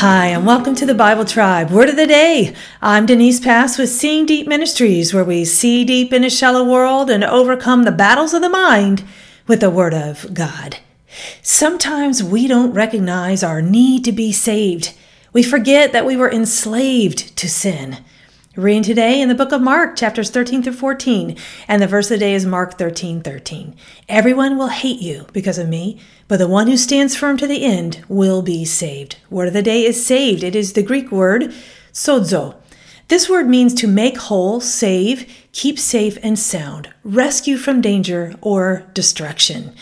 Hi, and welcome to the Bible Tribe. Word of the day. I'm Denise Pass with Seeing Deep Ministries, where we see deep in a shallow world and overcome the battles of the mind with the Word of God. Sometimes we don't recognize our need to be saved. We forget that we were enslaved to sin. Reading today in the book of Mark, chapters 13 through 14, and the verse of the day is Mark 13 13. Everyone will hate you because of me, but the one who stands firm to the end will be saved. Word of the day is saved. It is the Greek word sozo. This word means to make whole, save, keep safe and sound, rescue from danger or destruction.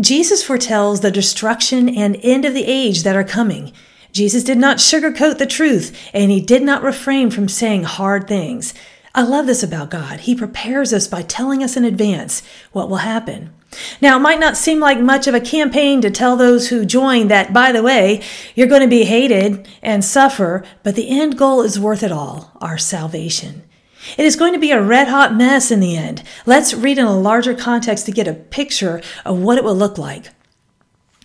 Jesus foretells the destruction and end of the age that are coming. Jesus did not sugarcoat the truth, and he did not refrain from saying hard things. I love this about God. He prepares us by telling us in advance what will happen. Now, it might not seem like much of a campaign to tell those who join that, by the way, you're going to be hated and suffer, but the end goal is worth it all our salvation. It is going to be a red hot mess in the end. Let's read in a larger context to get a picture of what it will look like.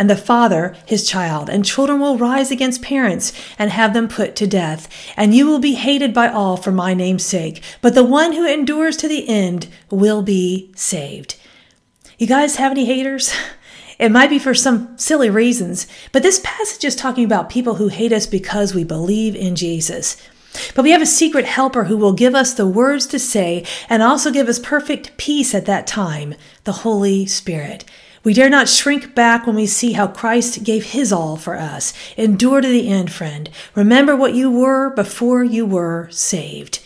and the father his child. And children will rise against parents and have them put to death. And you will be hated by all for my name's sake. But the one who endures to the end will be saved. You guys have any haters? It might be for some silly reasons, but this passage is talking about people who hate us because we believe in Jesus. But we have a secret helper who will give us the words to say and also give us perfect peace at that time the Holy Spirit. We dare not shrink back when we see how Christ gave his all for us. Endure to the end, friend. Remember what you were before you were saved.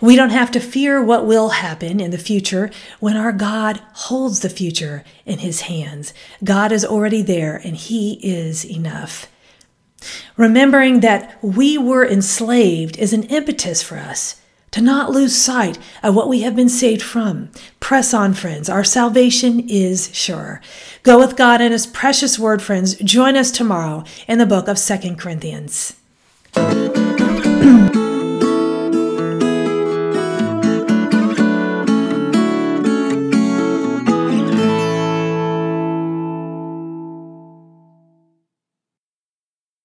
We don't have to fear what will happen in the future when our God holds the future in his hands. God is already there and he is enough. Remembering that we were enslaved is an impetus for us to not lose sight of what we have been saved from. Press on, friends. Our salvation is sure. Go with God and His precious word, friends. Join us tomorrow in the book of Second Corinthians.